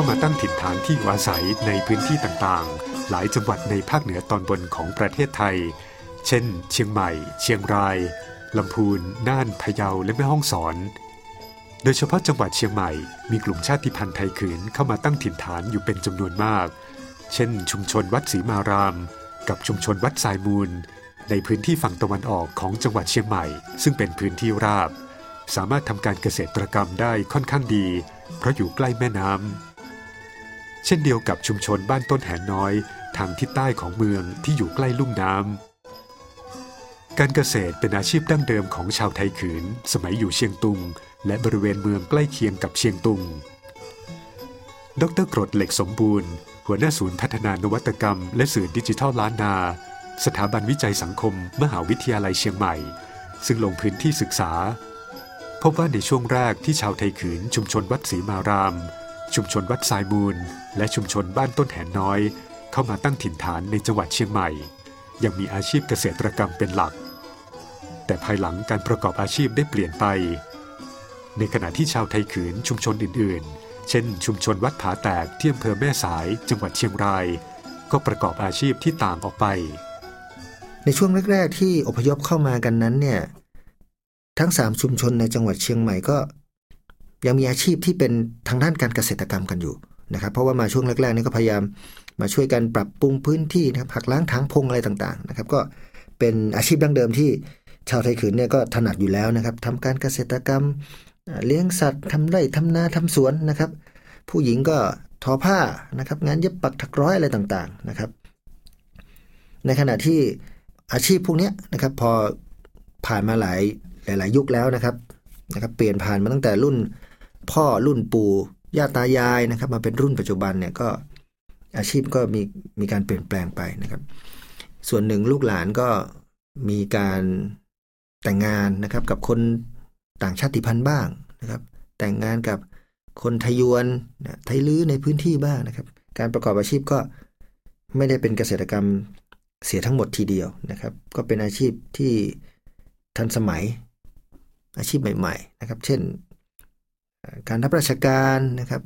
ามาตั้งถิ่นฐานที่อยู่อาศัยในพื้นที่ต่างๆ หลายจังหวัดในภาคเหนือตอนบนของประเทศไทย เช่น เชียงใหม่ เชียงรายลำพูน น่าน พะเยา และแม่ฮ่องสอน โดยเฉพาะจังหวัดเชียงใหม่ มีกลุ่มชาติพันธุ์ไทยขืนเข้ามาตั้งถิ่นฐานอยู่เป็นจำนวนมาก เช่น ชุมชนวัดศรีมาราม กับชุมชนวัดสายมูล ในพื้นที่ฝั่งตะวันออกของจังหวัดเชียงใหม่ ซึ่งเป็นพื้นที่ราบ สามารถทำการเกษตรกรรมได้ค่อนข้างดี เพราะอยู่ใกล้แม่น้ำ เช่นเดียวกับชุมชนบ้านต้นแหนน้อยทางทิศใต้ของเมืองที่อยู่ใกล้ลุ่มน้ำการเกษตรเป็นอาชีพดั้งเดิมของชาวไทยขืน สมัยอยู่เชียงตุง และบริเวณเมืองใกล้เคียงกับเชียงตุง ดรกรดเหล็กสมบูรณ์ หัวหน้าศูนย์พัฒนานวัตกรรม และสื่อดิจิทัลล้านนา สถาบันวิจัยสังคม มหาวิทยาลัยเชียงใหม่ ซึ่งลงพื้นที่ศึกษาพบว่าในช่วงแรกที่ชาวไทยขืนชุมชนวัดศรีมาราม ชุมชนวัดสายมูล และชุมชนบ้านต้นแหนน้อย เข้ามาตั้งถิ่นฐานในจังหวัดเชียงใหม่ ยังมีอาชีพเกษตรกรรมเป็นหลัก แต่ภายหลังการประกอบอาชีพได้เปลี่ยนไป ในขณะที่ชาวไทยขืนชุมชนอื่น ๆ เช่น ชุมชนวัดผาแตกที่อำเภอแม่สายจังหวัดเชียงราย ก็ประกอบอาชีพที่ต่างออกไป ในช่วงแรก ๆ ที่อพยพเข้ามากันนั้นเนี่ยทั้ง 3 ชุมชนในจังหวัดเชียงใหม่ก็ ยังมีอาชีพที่เป็นทางด้านการเกษตรกรรมกันอยู่นะครับเพราะว่ามาช่วงแรกๆนี่ก็พยายามมาช่วยกันปรับปรุงพื้นที่นะครับหักล้างทางพงอะไรต่างๆนะครับก็เป็นอาชีพดั้งเดิมที่ชาวไทยขืนเนี่ยก็ถนัดอยู่แล้วนะครับทำการเกษตรกรรม เลี้ยงสัตว์ทำไร่ทำนาทำสวนนะครับ ผู้หญิงก็ทอผ้านะครับงานเย็บปักถักร้อยอะไรต่างๆนะครับ ในขณะที่อาชีพพวกนี้นะครับพอผ่านมาหลายหลาย ๆ ยุคแล้วนะครับนะครับ เปลี่ยนผ่านมาตั้งแต่รุ่น พ่อรุ่นปู่ย่าตายายนะครับ มาเป็นรุ่นปัจจุบันเนี่ยก็อาชีพก็มีมีการเปลี่ยนแปลงไปนะครับ ส่วนหนึ่งลูกหลานก็มีการแต่งงานนะครับ กับคนต่างชาติพันธุ์บ้างนะครับ แต่งงานกับคนไทยวนไทยลื้อในพื้นที่บ้างนะครับ การประกอบอาชีพก็ไม่ได้เป็นเกษตรกรรมเสียทั้งหมดทีเดียวนะครับ ก็เป็นอาชีพที่ทันสมัยอาชีพใหม่ ๆ นะครับ เช่น การรับราชการนะครับ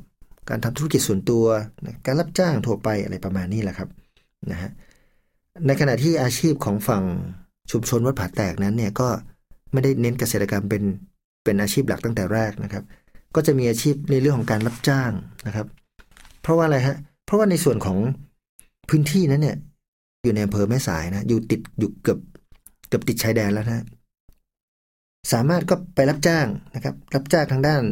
การทำธุรกิจส่วนตัว การรับจ้างทั่วไปอะไรประมาณนี้แหละครับนะฮะในขณะที่อาชีพของฝั่งชุมชนวัดผาแตกนั้นเนี่ยก็ไม่ได้เน้นเกษตรกรรมเป็นเป็นอาชีพหลักตั้งแต่แรกนะครับ ก็จะมีอาชีพในเรื่องของการรับจ้างนะครับ เพราะว่าอะไรฮะเพราะว่าในส่วนของพื้นที่นั้นเนี่ย อยู่ในอำเภอแม่สายนะอยู่ติดอยู่เกือบเกือบติดชายแดนแล้วนะสามารถก็ไปรับจ้างนะครับ รับจ้างทางด้าน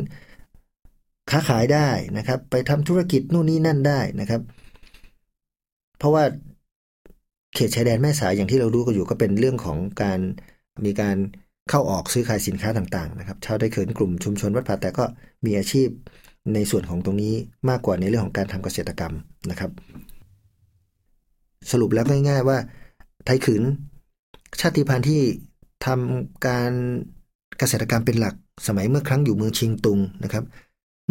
ค้าขายได้นะครับ ไปทำธุรกิจนู่นนี่นั่นได้นะครับ เพราะว่าเขตชายแดนแม่สายอย่างที่เรารู้กันอยู่ก็เป็นเรื่องของการมีการเข้าออกซื้อขายสินค้าต่างๆนะครับ ชาวไทยเขินกลุ่มชุมชนวัดผาแต่ก็มีอาชีพในส่วนของตรงนี้มากกว่าในเรื่องของการทำเกษตรกรรมนะครับ สรุปแล้วง่าย ๆ ว่า ไทยขืนชาติพันธุ์ที่ทำการเกษตรกรรมเป็นหลักสมัยเมื่อครั้งอยู่เมืองชียงตุงนะครับ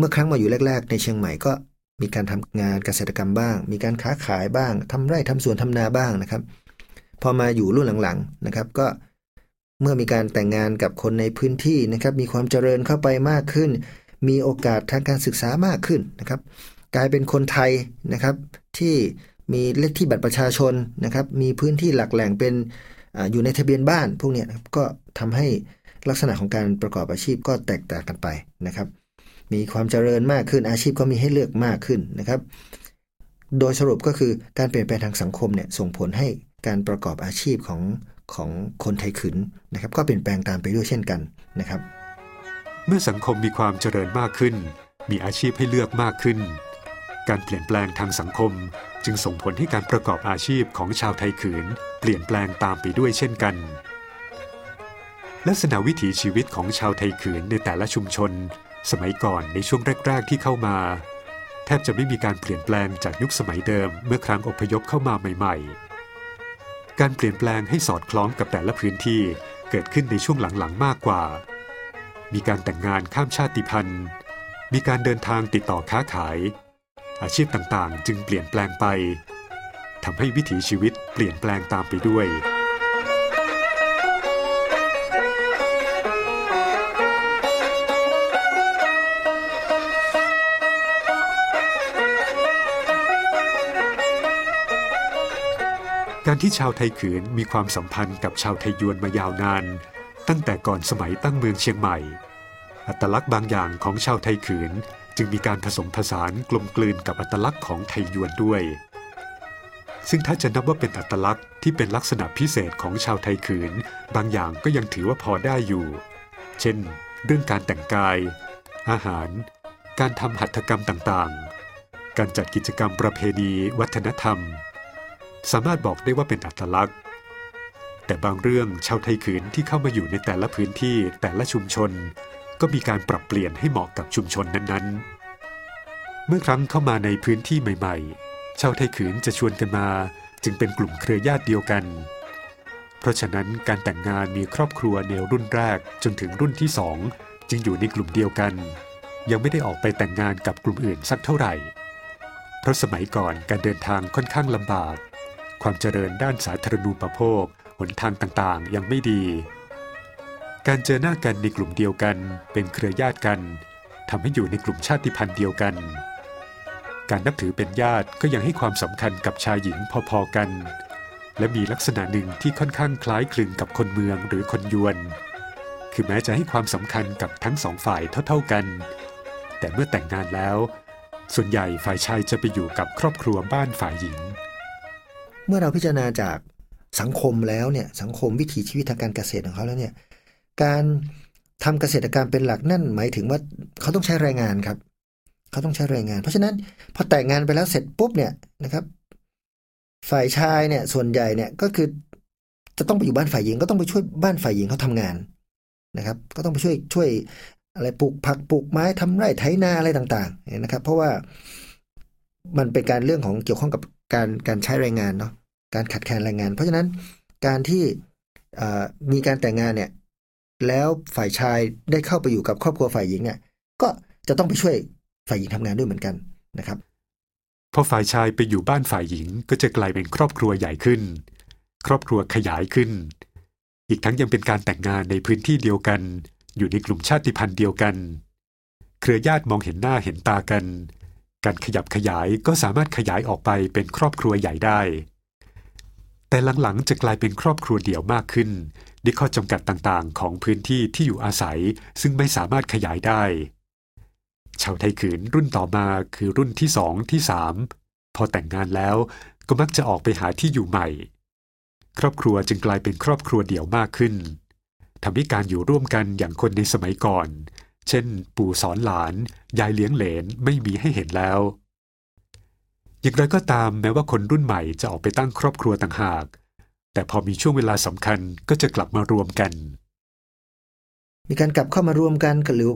มื่อครั้งมาอยู่แรก ๆ ในเชียงใหม่ก็มีการทำงานเกษตรกรรมบ้าง มีการค้าขายบ้างทำไร่ทำสวนทำนาบ้างนะครับ พอมาอยู่รุ่นหลังๆนะครับ ก็เมื่อมีการแต่งงานกับคนในพื้นที่นะครับ มีความเจริญเข้าไปมากขึ้น มีโอกาสทางการศึกษามากขึ้นนะครับ กลายเป็นคนไทยนะครับ ที่มีเลขที่บัตรประชาชนนะครับ มีพื้นที่หลักแหล่งเป็นอยู่ในทะเบียนบ้านพวกนี้นะครับก็ทำให้ลักษณะของการประกอบอาชีพก็แตกต่างกันไปนะครับ มีความเจริญมากขึ้น อาชีพก็มีให้เลือกมากขึ้นนะครับ โดยสรุปก็คือการเปลี่ยนแปลงทางสังคมเนี่ยส่งผลให้การประกอบอาชีพของของคนไทยขืนนะครับ ก็เปลี่ยนแปลงตามไปด้วยเช่นกันนะครับ เมื่อสังคมมีความเจริญมากขึ้น มีอาชีพให้เลือกมากขึ้น การเปลี่ยนแปลงทางสังคม จึงส่งผลให้การประกอบอาชีพของชาวไทยขืน เปลี่ยนแปลงตามไปด้วยเช่นกันลักษณะวิถีชีวิตของชาวไทยขืนในแต่ละชุมชน สมัยก่อนในช่วงแรก ๆ ที่เข้ามาไทบจะไม่มีการเปลี่ยนแปลงจากยุคสมัยเดิมเมื่อครั้งอพยพเข้ามาใหม่ ๆ การเปลี่ยนแปลงให้สอดคล้องกับแต่ละพื้นที่เกิดขึ้นในช่วงหลัง ๆ มากกว่า มีการแต่งงานข้ามชาติพันธุ์ มีการเดินทางติดต่อค้าขาย อาชีพต่างๆ จึงเปลี่ยนแปลงไปทำให้วิถีชีวิตเปลี่ยนแปลงตามไปด้วย การที่ชาวไทยขืนมีความสัมพันธ์กับชาวไทยยวนมายาวนาน ตั้งแต่ก่อนสมัยตั้งเมืองเชียงใหม่ อัตลักษณ์บางอย่างของชาวไทยขืนจึงมีการผสมผสานกลมกลืนกับอัตลักษณ์ของไทยยวนด้วย ซึ่งถ้าจะนับว่าเป็นอัตลักษณ์ที่เป็นลักษณะพิเศษของชาวไทยขืน บางอย่างก็ยังถือว่าพอได้อยู่ เช่น เรื่องการแต่งกาย อาหาร การทำหัตถกรรมต่างๆ การจัดกิจกรรมประเพณี วัฒนธรรม สามารถบอกได้ว่าเป็นอัตลักษณ์ แต่บางเรื่องชาวไทยขืนที่เข้ามาอยู่ในแต่ละพื้นที่แต่ละชุมชน ก็มีการปรับเปลี่ยนให้เหมาะกับชุมชนนั้นๆ เมื่อครั้งเข้ามาในพื้นที่ใหม่ ๆ ชาวไทยขืนจะชวนกันมา จึงเป็นกลุ่มเครือญาติเดียวกัน เพราะฉะนั้นการแต่งงานมีครอบครัวแนวรุ่นแรกจนถึงรุ่นที่สองจึงอยู่ในกลุ่มเดียวกัน ยังไม่ได้ออกไปแต่งงานกับกลุ่มอื่นสักเท่าไหร่ เพราะสมัยก่อนการเดินทางค่อนข้างลำบาก ความเจริญด้านสาธารณูปโภค หนทางต่างๆ ยังไม่ดี การเจอหน้ากันในกลุ่มเดียวกัน เป็นเครือญาติกันทำให้อยู่ในกลุ่มชาติพันธุ์เดียวกัน การนับถือเป็นญาติก็ยังให้ความสำคัญกับชายหญิงพอๆกัน และมีลักษณะหนึ่งที่ค่อนข้างคล้ายคลึงกับคนเมืองหรือคนยวน คือแม้จะให้ความสำคัญกับทั้งสองฝ่ายเท่าๆกัน แต่เมื่อแต่งงานแล้ว ส่วนใหญ่ฝ่ายชายจะไปอยู่กับครอบครัวบ้านฝ่ายหญิง เมื่อเราพิจารณาจากสังคมแล้วเนี่ยสังคมวิถีชีวิตทางการเกษตรของเขาแล้วเนี่ยการทำเกษตรกรรมเป็นหลักนั่นหมายถึงว่าเขาต้องใช้แรงงานครับ เขาต้องใช้แรงงาน เพราะฉะนั้นพอแต่งงานไปแล้วเสร็จปุ๊บเนี่ยนะครับ ฝ่ายชายเนี่ยส่วนใหญ่เนี่ยก็คือจะต้องไปอยู่บ้านฝ่ายหญิง ก็ต้องไปช่วยบ้านฝ่ายหญิงเขาทำงานนะครับ ก็ต้องไปช่วยช่วยอะไรปลูกผักปลูกไม้ทำไร่ไถนาอะไรต่างๆนะครับ เพราะว่ามันเป็นการเรื่องของเกี่ยวข้องกับ การการใช้แรงงานเนาะการขัดแคลนแรงงาน เพราะฉะนั้นการที่มีการแต่งงานเนี่ยแล้วฝ่ายชายได้เข้าไปอยู่กับครอบครัวฝ่ายหญิงเนี่ยก็จะต้องไปช่วยฝ่ายหญิงทำงานด้วยเหมือนกันนะครับพอฝ่ายชายไปอยู่บ้านฝ่ายหญิงก็จะกลายเป็นครอบครัวใหญ่ขึ้น ครอบครัวขยายขึ้น อีกทั้งยังเป็นการแต่งงานในพื้นที่เดียวกัน อยู่ในกลุ่มชาติพันธุ์เดียวกัน เครือญาติมองเห็นหน้าเห็นตากัน การขยับขยายก็สามารถขยายออกไปเป็นครอบครัวใหญ่ได้ แต่หลังๆจะกลายเป็นครอบครัวเดี่ยวมากขึ้นด้วยข้อจำกัดต่างๆ ของพื้นที่ที่อยู่อาศัย ซึ่งไม่สามารถขยายได้ ชาวไทยขืนรุ่นต่อมาคือรุ่นที่สองที่สามพอแต่งงานแล้วก็มักจะออกไปหาที่อยู่ใหม่ ครอบครัวจึงกลายเป็นครอบครัวเดี่ยวมากขึ้นทำให้การอยู่ร่วมกันอย่างคนในสมัยก่อน เช่น ปู่สอนหลาน ยายเลี้ยงเหลนไม่มีให้เห็นแล้ว อย่างไรก็ตามแม้ว่าคนรุ่นใหม่จะออกไปตั้งครอบครัวต่างหาก แต่พอมีช่วงเวลาสำคัญก็จะกลับมารวมกัน มีการกลับเข้ามารวมกันหรือ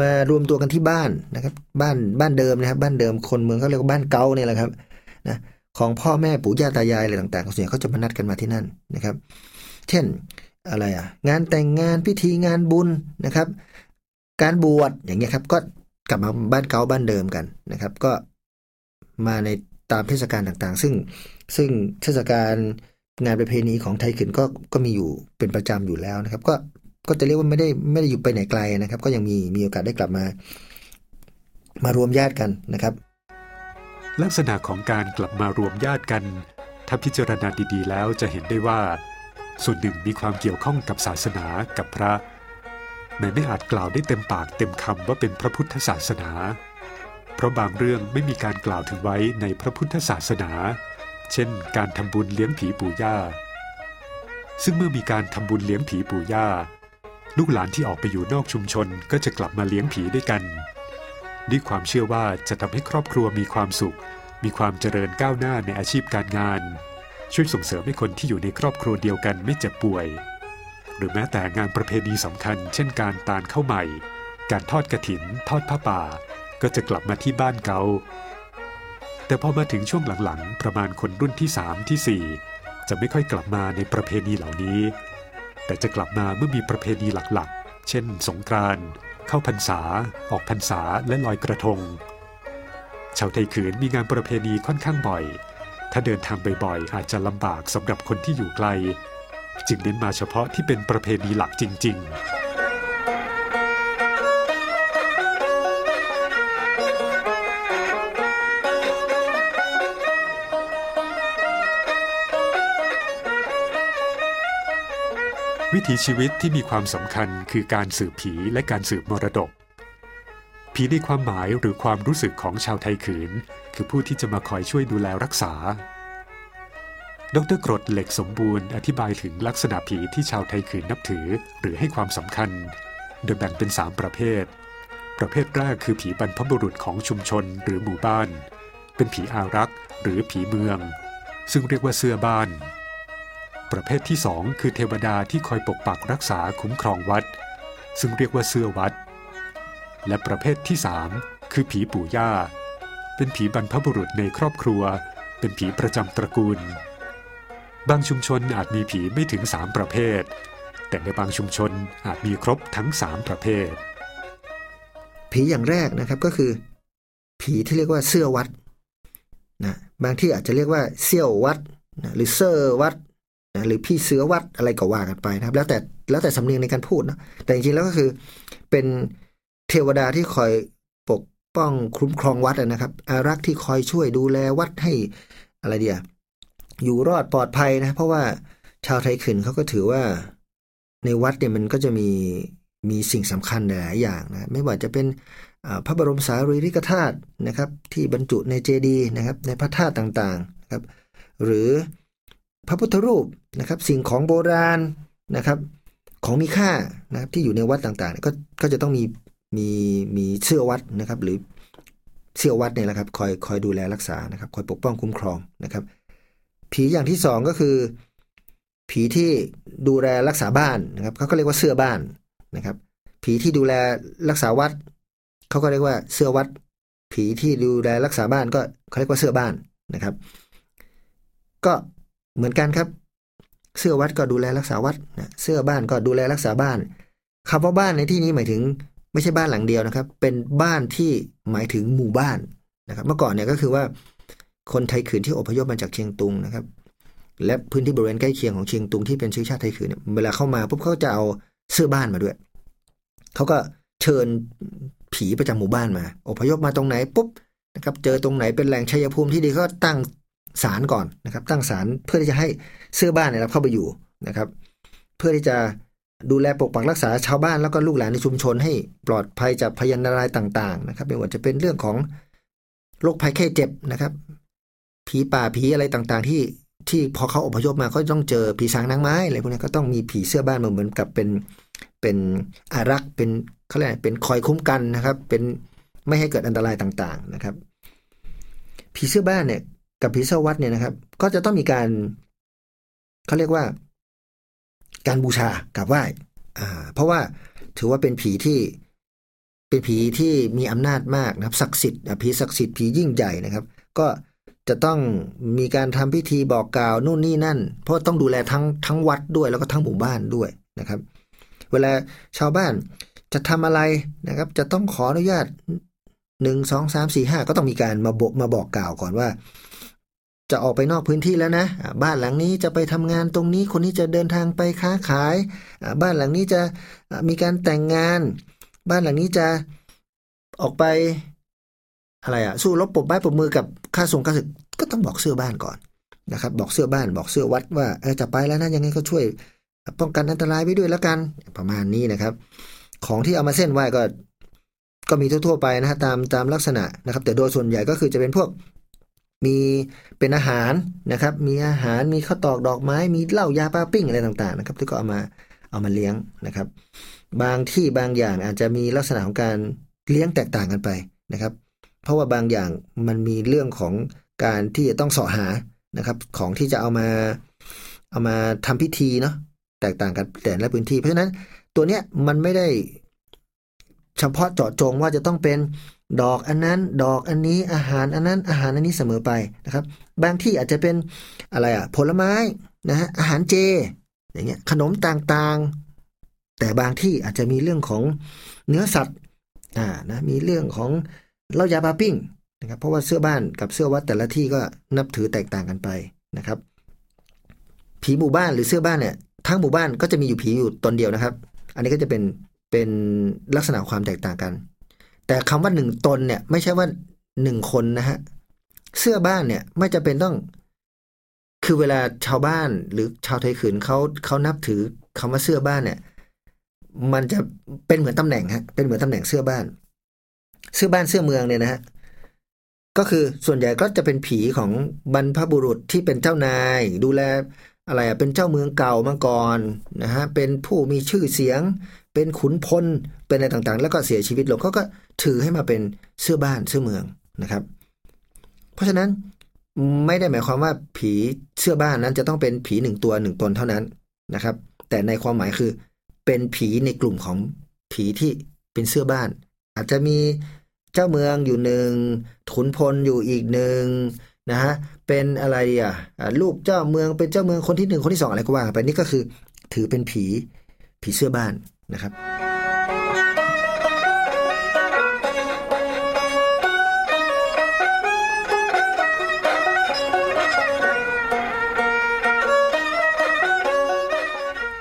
มารวมตัวกันที่บ้านนะครับ บ้านบ้านเดิมนะครับ บ้านเดิมคนเมืองเขาเรียกว่าบ้านเก่าเนี่ยแหละครับนะของพ่อแม่ปู่ย่าตายายอะไรต่างๆส่วนใหญ่เขาจะมานัดกันมาที่นั่นนะครับ เช่นอะไรอะ งานแต่งงานพิธีงานบุญนะครับ การบวชอย่างเงี้ยครับ ก็กลับมาบ้านเก่าบ้านเดิมกันนะครับ ก็มาในตามเทศกาลต่างๆ ซึ่งซึ่งเทศกาลงานประเพณีของไทยขืนก็ก็มีอยู่เป็นประจำอยู่แล้วนะครับ ก็ก็จะเรียกว่าไม่ได้ไม่ได้อยู่ไปไหนไกลนะครับ ก็ยังมีมีโอกาสได้กลับมา มารวมญาติกันนะครับ ลักษณะของการกลับมารวมญาติกัน ถ้าพิจารณาดีๆ แล้วจะเห็นได้ว่า ส่วนหนึ่งมีความเกี่ยวข้องกับศาสนากับพระ แม้ไม่อาจกล่าวได้เต็มปากเต็มคำว่าเป็นพระพุทธศาสนา เพราะบางเรื่องไม่มีการกล่าวถึงไว้ในพระพุทธศาสนา เช่น การทำบุญเลี้ยงผีปู่ย่า ซึ่งเมื่อมีการทำบุญเลี้ยงผีปู่ย่า ลูกหลานที่ออกไปอยู่นอกชุมชนก็จะกลับมาเลี้ยงผีด้วยกันด้วยความเชื่อว่าจะทำให้ครอบครัวมีความสุข มีความเจริญก้าวหน้าในอาชีพการงาน ช่วยส่งเสริมให้คนที่อยู่ในครอบครัวเดียวกันไม่เจ็บป่วย หรือแม้แต่งานประเพณีสำคัญ เช่นการตาลเข้าใหม่ การทอดกระถิน ทอดผ้าป่า ก็จะกลับมาที่บ้านเกาแต่พอมาถึงช่วงหลังๆ ประมาณคนรุ่นที่3ที่4 จะไม่ค่อยกลับมาในประเพณีเหล่านี้ แต่จะกลับมาเมื่อมีประเพณีหลักๆ เช่น สงกรานต์เข้าพรรษา ออกพรรษาและลอยกระทง ชาวไทยขืนมีงานประเพณีค่อนข้างบ่อย ถ้าเดินทางบ่อยๆ อาจจะลำบากสำหรับคนที่อยู่ไกล จึงเน้นมาเฉพาะที่เป็นประเพณีหลักจริง ๆวิถีชีวิตที่มีความสำคัญคือการสืบผีและการสืบมรดก ผีในความหมายหรือความรู้สึกของชาวไทยขืน คือผู้ที่จะมาคอยช่วยดูแลรักษา ดรกรดเหล็กสมบูรณ์อธิบายถึงลักษณะผีที่ชาวไทยขืนนับถือหรือให้ความสำคัญ โดยแบ่งเป็น 3 ประเภท ประเภทแรกคือผีบรรพบุรุษของชุมชนหรือหมู่บ้าน เป็นผีอารักษ์หรือผีเมือง ซึ่งเรียกว่าเสื้อบ้าน ประเภทที่สองคือเทวดาที่คอยปกปักรักษาคุ้มครองวัด ซึ่งเรียกว่าเสื้อวัด และประเภทที่สามคือผีปู่ย่า เป็นผีบรรพบุรุษในครอบครัว เป็นผีประจำตระกูล บางชุมชนอาจมีผีไม่ถึงสามประเภท แต่ในบางชุมชนอาจมีครบทั้งสามประเภท ผีอย่างแรกนะครับก็คือ ผีที่เรียกว่าเสื้อวัดนะบางที่อาจจะเรียกว่าเซี่ยววัดนะหรือเซอร์วัดนะหรือพี่เสือวัดอะไรก็ว่ากันไปนะครับ แล้วแต่แล้วแต่สำเนียงในการพูดนะแต่จริงๆแล้วก็คือเป็นเทวดาที่คอยปกป้องคุ้มครองวัดนะครับ อารักษ์ที่คอยช่วยดูแลวัดให้อะไรเดีย อยู่รอดปลอดภัยนะ เพราะว่าชาวไทยขืนเขาก็ถือว่าในวัดเนี่ยมันก็จะมีมีสิ่งสำคัญหลายอย่างนะไม่ว่าจะเป็นพระบรมสารีริกธาตุนะครับ ที่บรรจุในเจดีย์นะครับ ในพระธาตุต่างๆนะครับ หรือพระพุทธรูปนะครับ สิ่งของโบราณนะครับ ของมีค่านะครับที่อยู่ในวัดต่างๆ ก็ก็จะต้องมีมีมีเสื้อวัดนะครับ หรือเสื้อวัดเนี่ยแหละครับ คอยคอยดูแลรักษานะครับ คอยปกป้องคุ้มครองนะครับ ผีอย่างที่สองก็คือ ผีที่ดูแลรักษาบ้านนะครับเขาก็เรียกว่าเสื้อบ้านนะครับ ผีที่ดูแลรักษาวัดเขาก็เรียกว่าเสื้อวัด ผีที่ดูแลรักษาบ้านก็เขาเรียกว่าเสื้อบ้านนะครับ ก็เหมือนกันครับ เสื้อวัดก็ดูแลรักษาวัดนะเสื้อบ้านก็ดูแลรักษาบ้านคำว่าบ้านในที่นี้หมายถึงไม่ใช่บ้านหลังเดียวนะครับ เป็นบ้านที่หมายถึงหมู่บ้านนะครับ เมื่อก่อนเนี่ยก็คือว่า คนไทยขืนที่อพยพมาจากเชียงตุงนะครับ และพื้นที่บริเวณใกล้เคียงของเชียงตุงที่เป็นเชื้อชาติไทยขืนเนี่ยเวลาเข้ามาปุ๊บเขาจะเอาเสื้อบ้านมาด้วยเขาก็เชิญผีประจำหมู่บ้านมา อพยพมาตรงไหนปุ๊บนะครับ เจอตรงไหนเป็นแหล่งชัยภูมิที่ดีก็ตั้งศาลก่อนนะครับ ตั้งศาลเพื่อที่จะให้เสื้อบ้านเนี่ยรับเข้าไปอยู่นะครับ เพื่อที่จะดูแลปกปักรักษาชาวบ้านแล้วก็ลูกหลานในชุมชนให้ปลอดภัยจากพยันตรายต่าง ๆ นะครับ ไม่ว่าจะเป็นเรื่องของโรคภัยแค่เจ็บนะครับ ผีป่าผีอะไรต่างๆ ที่ที่พอเขาอพยพมาก็ต้องเจอผีสางนางไม้อะไรพวกนี้ก็ต้องมีผีเสื้อบ้านมาเหมือนกับเป็นเป็นอารักษ์เป็นเขาเรียกเป็นคอยคุ้มกันนะครับ เป็นไม่ให้เกิดอันตรายต่างๆนะครับ ผีเสื้อบ้านเนี่ย กับผีเสื้อวัดเนี่ยนะครับ ก็จะต้องมีการเขาเรียกว่า การบูชากราบไหว้อ่า เพราะว่าถือว่าเป็นผีที่เป็นผีที่มีอำนาจมากนะครับศักดิ์สิทธิ์ผีศักดิ์สิทธิ์ผียิ่งใหญ่นะครับ ก็ จะต้องมีการทำพิธีบอกกล่าวนู่นนี่นั่น เพราะต้องดูแลทั้งทั้งวัดด้วยแล้วก็ทั้งหมู่บ้านด้วยนะครับ เวลาชาวบ้านจะทำอะไรนะครับ จะต้องขออนุญาตหนึ่งสองสามสี่ห้าก็ต้องมีการมาบอกมาบอกกล่าวก่อนว่า จะออกไปนอกพื้นที่แล้วนะ บ้านหลังนี้จะไปทำงานตรงนี้ คนนี้จะเดินทางไปค้าขาย บ้านหลังนี้จะมีการแต่งงาน บ้านหลังนี้จะออกไปอะไรอะสู้รบปรบไม้ปรบมือกับข้าทรงข้าศึก ก็ต้องบอกเสื้อบ้านก่อนนะครับ บอกเสื้อบ้านบอกเสื้อวัดว่าเออจะไปแล้วนะยังไงก็ช่วย ป้องกันอันตรายไว้ด้วยแล้วกัน ประมาณนี้นะครับ ของที่เอามาเส้นไหว้ก็ ก็มีทั่วๆไปนะฮะตามตามลักษณะนะครับ แต่โดยส่วนใหญ่ก็คือจะเป็นพวกมีเป็นอาหารนะครับ มีอาหารมีข้าวตอกดอกไม้ มีเหล้ายาปลาปิ้งอะไรต่างๆนะครับที่ก็เอามาเอามาเลี้ยงนะครับ บางที่บางอย่างอาจจะมีลักษณะของการเลี้ยงแตกต่างกันไปนะครับ เพราะว่าบางอย่างมันมีเรื่องของ การที่จะต้องเสาะหานะครับ ของที่จะเอามาเอามาทำพิธีเนาะแตกต่างกันแต่ละพื้นที่เพราะฉะนั้นตัวเนี้ยมันไม่ได้เฉพาะเจาะจงว่าจะต้องเป็นดอกอันนั้น ดอกอันนี้อาหารอันนั้นอาหารอันนี้เสมอไปนะครับ บางที่อาจจะเป็นอะไรอะผลไม้นะฮะอาหารเจ อย่างเงี้ยขนมต่างๆ แต่บางที่อาจจะมีเรื่องของเนื้อสัตว์อ่านะมีเรื่องของเหล้ายาปลาปิ้ง นะครับเพราะว่าเสื้อบ้านกับเสื้อวัดแต่ละที่ก็นับถือแตกต่างกันไปนะครับ ผีหมู่บ้านหรือเสื้อบ้านเนี่ยทั้งหมู่บ้านก็จะมีอยู่ผีอยู่ตนเดียวนะครับ อันนี้ก็จะเป็นเป็นลักษณะความแตกต่างกัน แต่คำว่าหนึ่งตนเนี่ยไม่ใช่ว่าหนึ่งคนนะฮะเสื้อบ้านเนี่ยไม่จะเป็นต้อง คือเวลาชาวบ้านหรือชาวไทยขืนเขาเขานับถือคำว่าเสื้อบ้านเนี่ย มันจะเป็นเหมือนตำแหน่งฮะเป็นเหมือนตำแหน่งเสื้อบ้าน เสื้อบ้านเสื้อเมืองเนี่ยนะฮะ ก็คือส่วนใหญ่ก็จะเป็นผีของบรรพบุรุษที่เป็นเจ้านาย ดูแลอะไรอะเป็นเจ้าเมืองเก่ามาก่อนนะฮะเป็นผู้มีชื่อเสียง เป็นขุนพลเป็นอะไรต่างๆ แล้วก็เสียชีวิตลงเขาก็ถือให้มาเป็นเสื้อบ้านเสื้อเมืองนะครับ เพราะฉะนั้นไม่ได้หมายความว่าผีเสื้อบ้านนั้นจะต้องเป็นผีหนึ่งตัวหนึ่งตนเท่านั้นนะครับ แต่ในความหมายคือเป็นผีในกลุ่มของผีที่เป็นเสื้อบ้าน อาจจะมี จ้าเมืองอยู่หนึ่งขุนพลอยู่อีกหนึ่งนะฮะเป็นอะไรอะลูกเจ้าเมืองเป็นเจ้าเมืองคนที่หนึ่งคนที่สองอะไรก็ว่าไปนี่ก็คือถือเป็นผีผีเสื้อบ้านนะครับ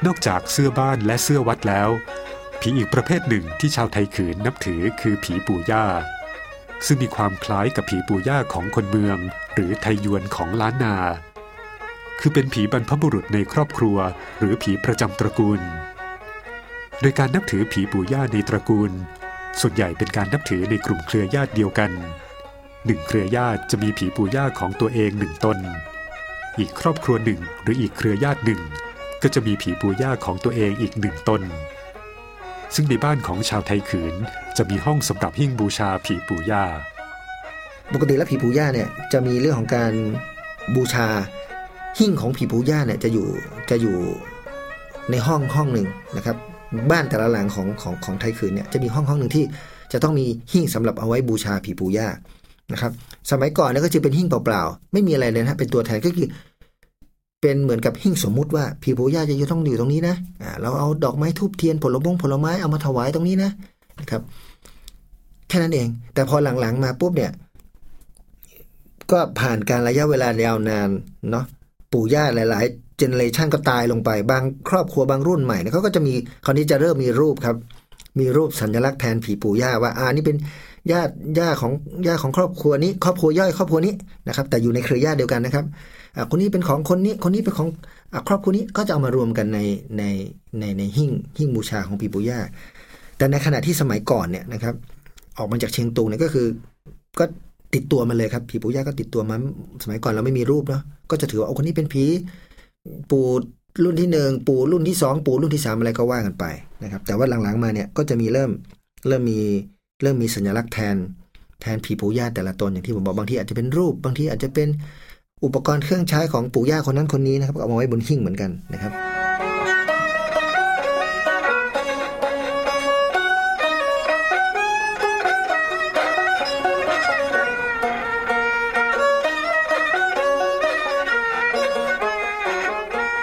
นอกจากเสื้อบ้านและเสื้อวัดแล้ว ผีอีกประเภทหนึ่งที่ชาวไทยขืนนับถือคือผีปู่ย่า ซึ่งมีความคล้ายกับผีปู่ย่าของคนเมือง หรือไทยยวนของล้านนา คือเป็นผีบรรพบุรุษในครอบครัว หรือผีประจำตระกูล โดยการนับถือผีปู่ย่าในตระกูล ส่วนใหญ่เป็นการนับถือในกลุ่มเครือญาติเดียวกันหนึ่งเครือญาติจะมีผีปู่ย่าของตัวเองหนึ่งตน อีกครอบครัวหนึ่งหรืออีกเครือญาติหนึ่ง ก็จะมีผีปู่ย่าของตัวเองอีกหนึ่งตน ซึ่งในบ้านของชาวไทยขืน จะมีห้องสำหรับหิ้งบูชาผีปู่ย่า ปกติแล้วผีปู่ย่าเนี่ยจะมีเรื่องของการบูชา หิ้งของผีปู่ย่าเนี่ยจะอยู่จะอยู่ในห้องห้องหนึ่งนะครับ บ้านแต่ละหลังของของของไทยขืนเนี่ยจะมีห้องห้องหนึ่งที่จะต้องมีหิ้งสำหรับเอาไว้บูชาผีปู่ย่านะครับ สมัยก่อนเนี่ยก็จะเป็นหิ้งเปล่าๆ ไม่มีอะไรเลยนะเป็นตัวแทนก็คือ เป็นเหมือนกับหิ้งสมมุติว่าผีปู่ย่าจะอยู่ต้องอยู่ตรงนี้นะเราเอาดอกไม้ทูบเทียนผลบงผลไม้เอามาถวายตรงนี้นะนะครับ แค่นั้นเอง แต่พอหลังๆมาปุ๊บเนี่ย ก็ผ่านการระยะเวลายาวนานเนาะปู่ย่าหลาย ๆ เจเนเรชันก็ตายลงไป บางครอบครัวบางรุ่นใหม่เนี่ยเขาก็จะมีคราวนี้จะเริ่มมีรูปครับ มีรูปสัญลักษณ์แทนผีปู่ย่าว่าอ่านี่เป็นญาติญาติของญาติของครอบครัวนี้ ครอบครัวย่อยครอบครัวนี้นะครับ แต่อยู่ในเครือญาติเดียวกันนะครับ คนนี้เป็นของคนนี้คนนี้เป็นของอครอบครัวนี้ก็จะเอามารวมกันในในในในหิ้งหิ้งบูชาของผีปู่ย่าแต่ในขณะที่สมัยก่อนเนี่ยนะครับ ออกมาจากเชียงตุงเนี่ยก็คือก็ติดตัวมาเลยครับผีปู่ย่าก็ติดตัวมาสมัยก่อนเราไม่มีรูปเนาะก็จะถือว่าเอาคนนี้เป็นผีปู่รุ่นที่หนึ่งปู่รุ่นที่สองปู่รุ่นที่สามอะไรก็ว่ากันไปนะครับ แต่ว่าหลังๆมาเนี่ยก็จะมีเริ่มเริ่มมีเริ่มมีสัญลักษณ์แทนแทนผีปู่ย่าแต่ละตนอย่างที่ผมบอกบางทีอาจจะเป็นรูป บางทีอาจจะเป็น อุปกรณ์เครื่องใช้ของปู่ย่าคนนั้นคนนี้นะครับเอามาไว้บนหิ้งเหมือนกันนะครับ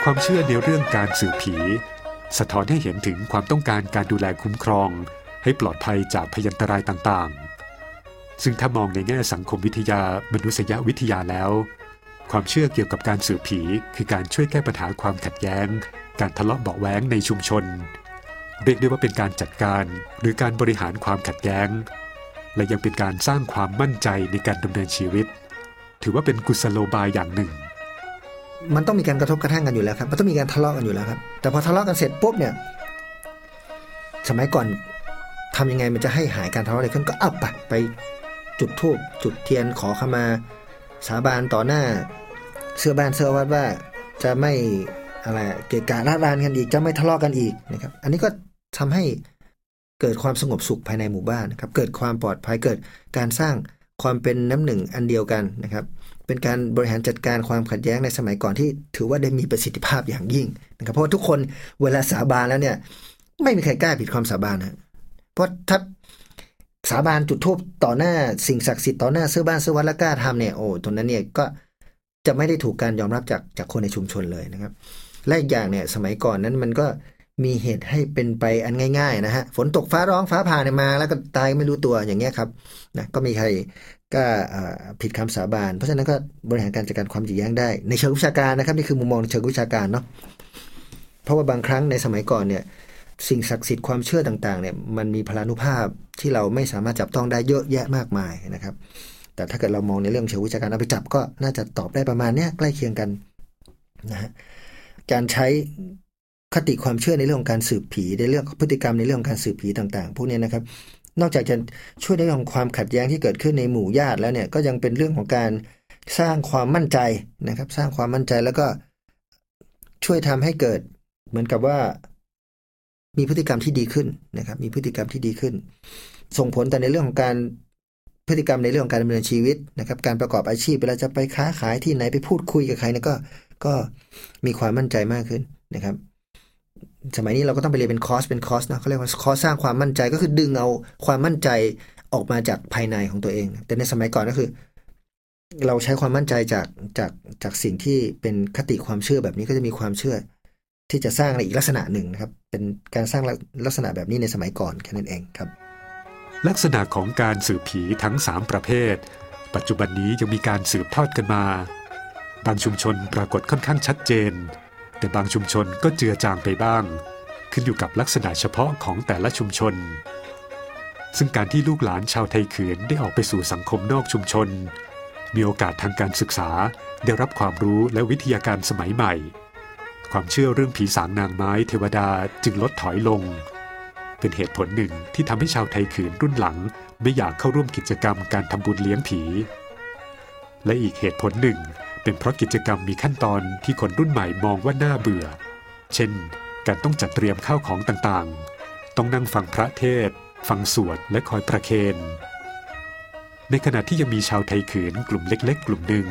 ความเชื่อในเรื่องการสื่อผี สะท้อนให้เห็นถึงความต้องการการดูแลคุ้มครอง ให้ปลอดภัยจากพยันตรายต่างๆ ซึ่งถ้ามองในแง่สังคมวิทยามนุษยวิทยาแล้ว ความเชื่อเกี่ยวกับการสื่อผี คือการช่วยแก้ปัญหาความขัดแย้ง การทะเลาะเบาะแว้งในชุมชน เรียกได้ว่าเป็นการจัดการหรือการบริหารความขัดแย้ง และยังเป็นการสร้างความมั่นใจในการดำเนินชีวิต ถือว่าเป็นกุศโลบายอย่างหนึ่ง มันต้องมีการกระทบกระทั่งกันอยู่แล้วครับ มันต้องมีการทะเลาะกันอยู่แล้วครับ แต่พอทะเลาะกันเสร็จปุ๊บเนี่ย สมัยก่อนทำยังไงมันจะให้หายการทะเลาะอะไรขึ้นก็อับไปไปจุดธูปจุดเทียนขอขมา สาบานต่อหน้า เสื้อบ้านเสื้อวัดว่าจะไม่อะไรเกะกะระรานกันอีกจะไม่ทะเลาะกันอีกนะครับ อันนี้ก็ทำให้เกิดความสงบสุขภายในหมู่บ้านนะครับ เกิดความปลอดภัยเกิดการสร้างความเป็นน้ำหนึ่งอันเดียวกันนะครับ เป็นการบริหารจัดการความขัดแย้งในสมัยก่อนที่ถือว่าได้มีประสิทธิภาพอย่างยิ่งนะครับ เพราะว่าทุกคนเวลาสาบานแล้วเนี่ย ไม่มีใครกล้าผิดความสาบานนะเพราะถ้า สาบานจุดทูบต่อหน้าสิ่งศักดิ์สิทธิ์ต่อหน้าเสื้อบ้านเสื้อวัดและกล้าทำเนี่ยโอ้ตรงนั้นเนี่ยก็จะไม่ได้ถูกการยอมรับจากจากคนในชุมชนเลยนะครับ และอีกอย่างเนี่ยสมัยก่อนนั้นมันก็มีเหตุให้เป็นไปอันง่าย ๆ นะฮะฝนตกฟ้าร้องฟ้าผ่าเนี่ยมา แล้วก็ตายไม่รู้ตัวอย่างเงี้ยครับนะก็มีใครก็ผิดคำสาบาน เพราะฉะนั้นก็บริหารการจัดการความขัดแย้งได้ ในเชิงวิชาการนะครับนี่คือมุมมองในเชิงวิชาการเนาะเพราะว่าบางครั้งในสมัยก่อนเนี่ย สิ่งศักดิ์สิทธิ์ความเชื่อต่างๆเนี่ยมันมีพลานุภาพที่เราไม่สามารถจับต้องได้เยอะแยะมากมายนะครับ แต่ถ้าเกิดเรามองในเรื่องเชิงวิชาการเอาไปจับก็น่าจะตอบได้ประมาณเนี้ยใกล้เคียงกันนะฮะการใช้คติความเชื่อในเรื่องของการสืบผีในเรื่องพฤติกรรมในเรื่องการสืบผีต่าง ๆ พวกนี้นะครับ นอกจากจะช่วยในเรื่องของความขัดแย้งที่เกิดขึ้นในหมู่ญาติแล้วเนี่ยก็ยังเป็นเรื่องของการสร้างความมั่นใจนะครับ สร้างความมั่นใจแล้วก็ช่วยทำให้เกิดเหมือนกับว่า มีพฤติกรรมที่ดีขึ้นนะครับ มีพฤติกรรมที่ดีขึ้น ส่งผลแต่ในเรื่องของการพฤติกรรมในเรื่องของการดำเนินชีวิตนะครับ การประกอบอาชีพเวลาจะไปค้าขายที่ไหนไปพูดคุยกับใครเนี่ยก็ก็มีความมั่นใจมากขึ้นนะครับ สมัยนี้เราก็ต้องไปเรียนเป็นคอร์สเป็นคอร์สนะเขาเรียกว่าคอร์สสร้างความมั่นใจก็คือดึงเอาความมั่นใจออกมาจากภายในของตัวเอง แต่ในสมัยก่อนก็คือ เราใช้ความมั่นใจจากจากจากสิ่งที่เป็นคติความเชื่อแบบนี้ก็จะมีความเชื่อ ที่จะสร้างในอีกลักษณะหนึ่งนะครับ เป็นการสร้างลักษณะแบบนี้ในสมัยก่อนแค่นั้นเองครับ ลักษณะของการสืบผีทั้ง 3 ประเภท ปัจจุบันนี้ยังมีการสืบทอดกันมา บางชุมชนปรากฏค่อนข้างชัดเจน แต่บางชุมชนก็เจือจางไปบ้าง ขึ้นอยู่กับลักษณะเฉพาะของแต่ละชุมชน ซึ่งการที่ลูกหลานชาวไทยเขือนได้ออกไปสู่สังคมนอกชุมชน มีโอกาสทางการศึกษาได้รับความรู้และวิทยาการสมัยใหม่ ความเชื่อเรื่องผีสางนางไม้เทวดาจึงลดถอยลง เป็นเหตุผลหนึ่งที่ทำให้ชาวไทยขืนรุ่นหลัง ไม่อยากเข้าร่วมกิจกรรมการทำบุญเลี้ยงผี และอีกเหตุผลหนึ่ง เป็นเพราะกิจกรรมมีขั้นตอนที่คนรุ่นใหม่มองว่าน่าเบื่อ เช่น การต้องจัดเตรียมข้าวของต่างๆ ต้องนั่งฟังพระเทศ ฟังสวดและคอยประเคนในขณะที่ยังมีชาวไทยขืนกลุ่มเล็ก ๆ กลุ่มหนึ่ง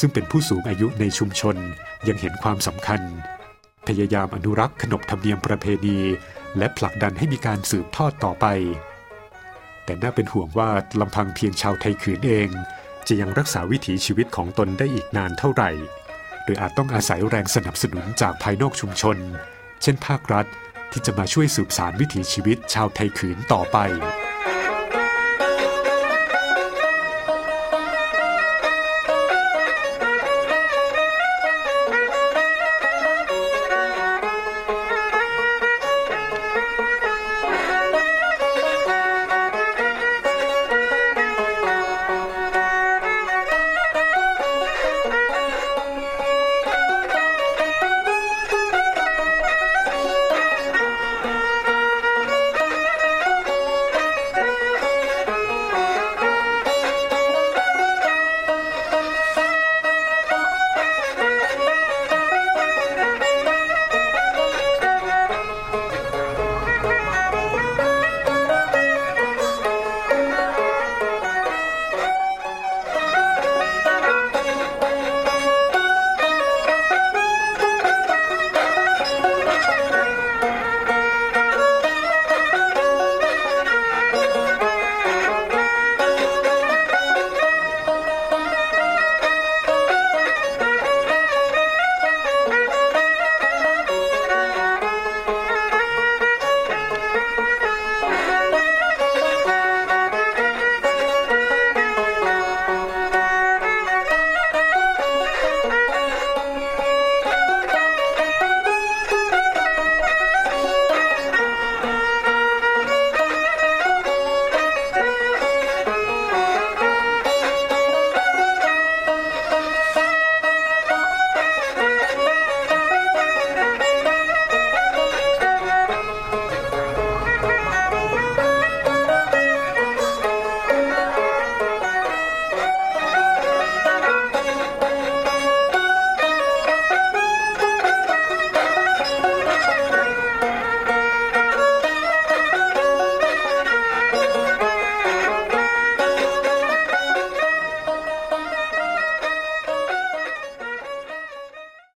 ซึ่งเป็นผู้สูงอายุในชุมชนยังเห็นความสำคัญ พยายามอนุรักษ์ขนบธรรมเนียมประเพณี และผลักดันให้มีการสืบทอดต่อไป แต่น่าเป็นห่วงว่าลำพังเพียงชาวไทยขืนเอง จะยังรักษาวิถีชีวิตของตนได้อีกนานเท่าไหร่หรืออาจต้องอาศัยแรงสนับสนุนจากภายนอกชุมชน เช่นภาครัฐที่จะมาช่วยสืบสารวิถีชีวิตชาวไทยขืนต่อไป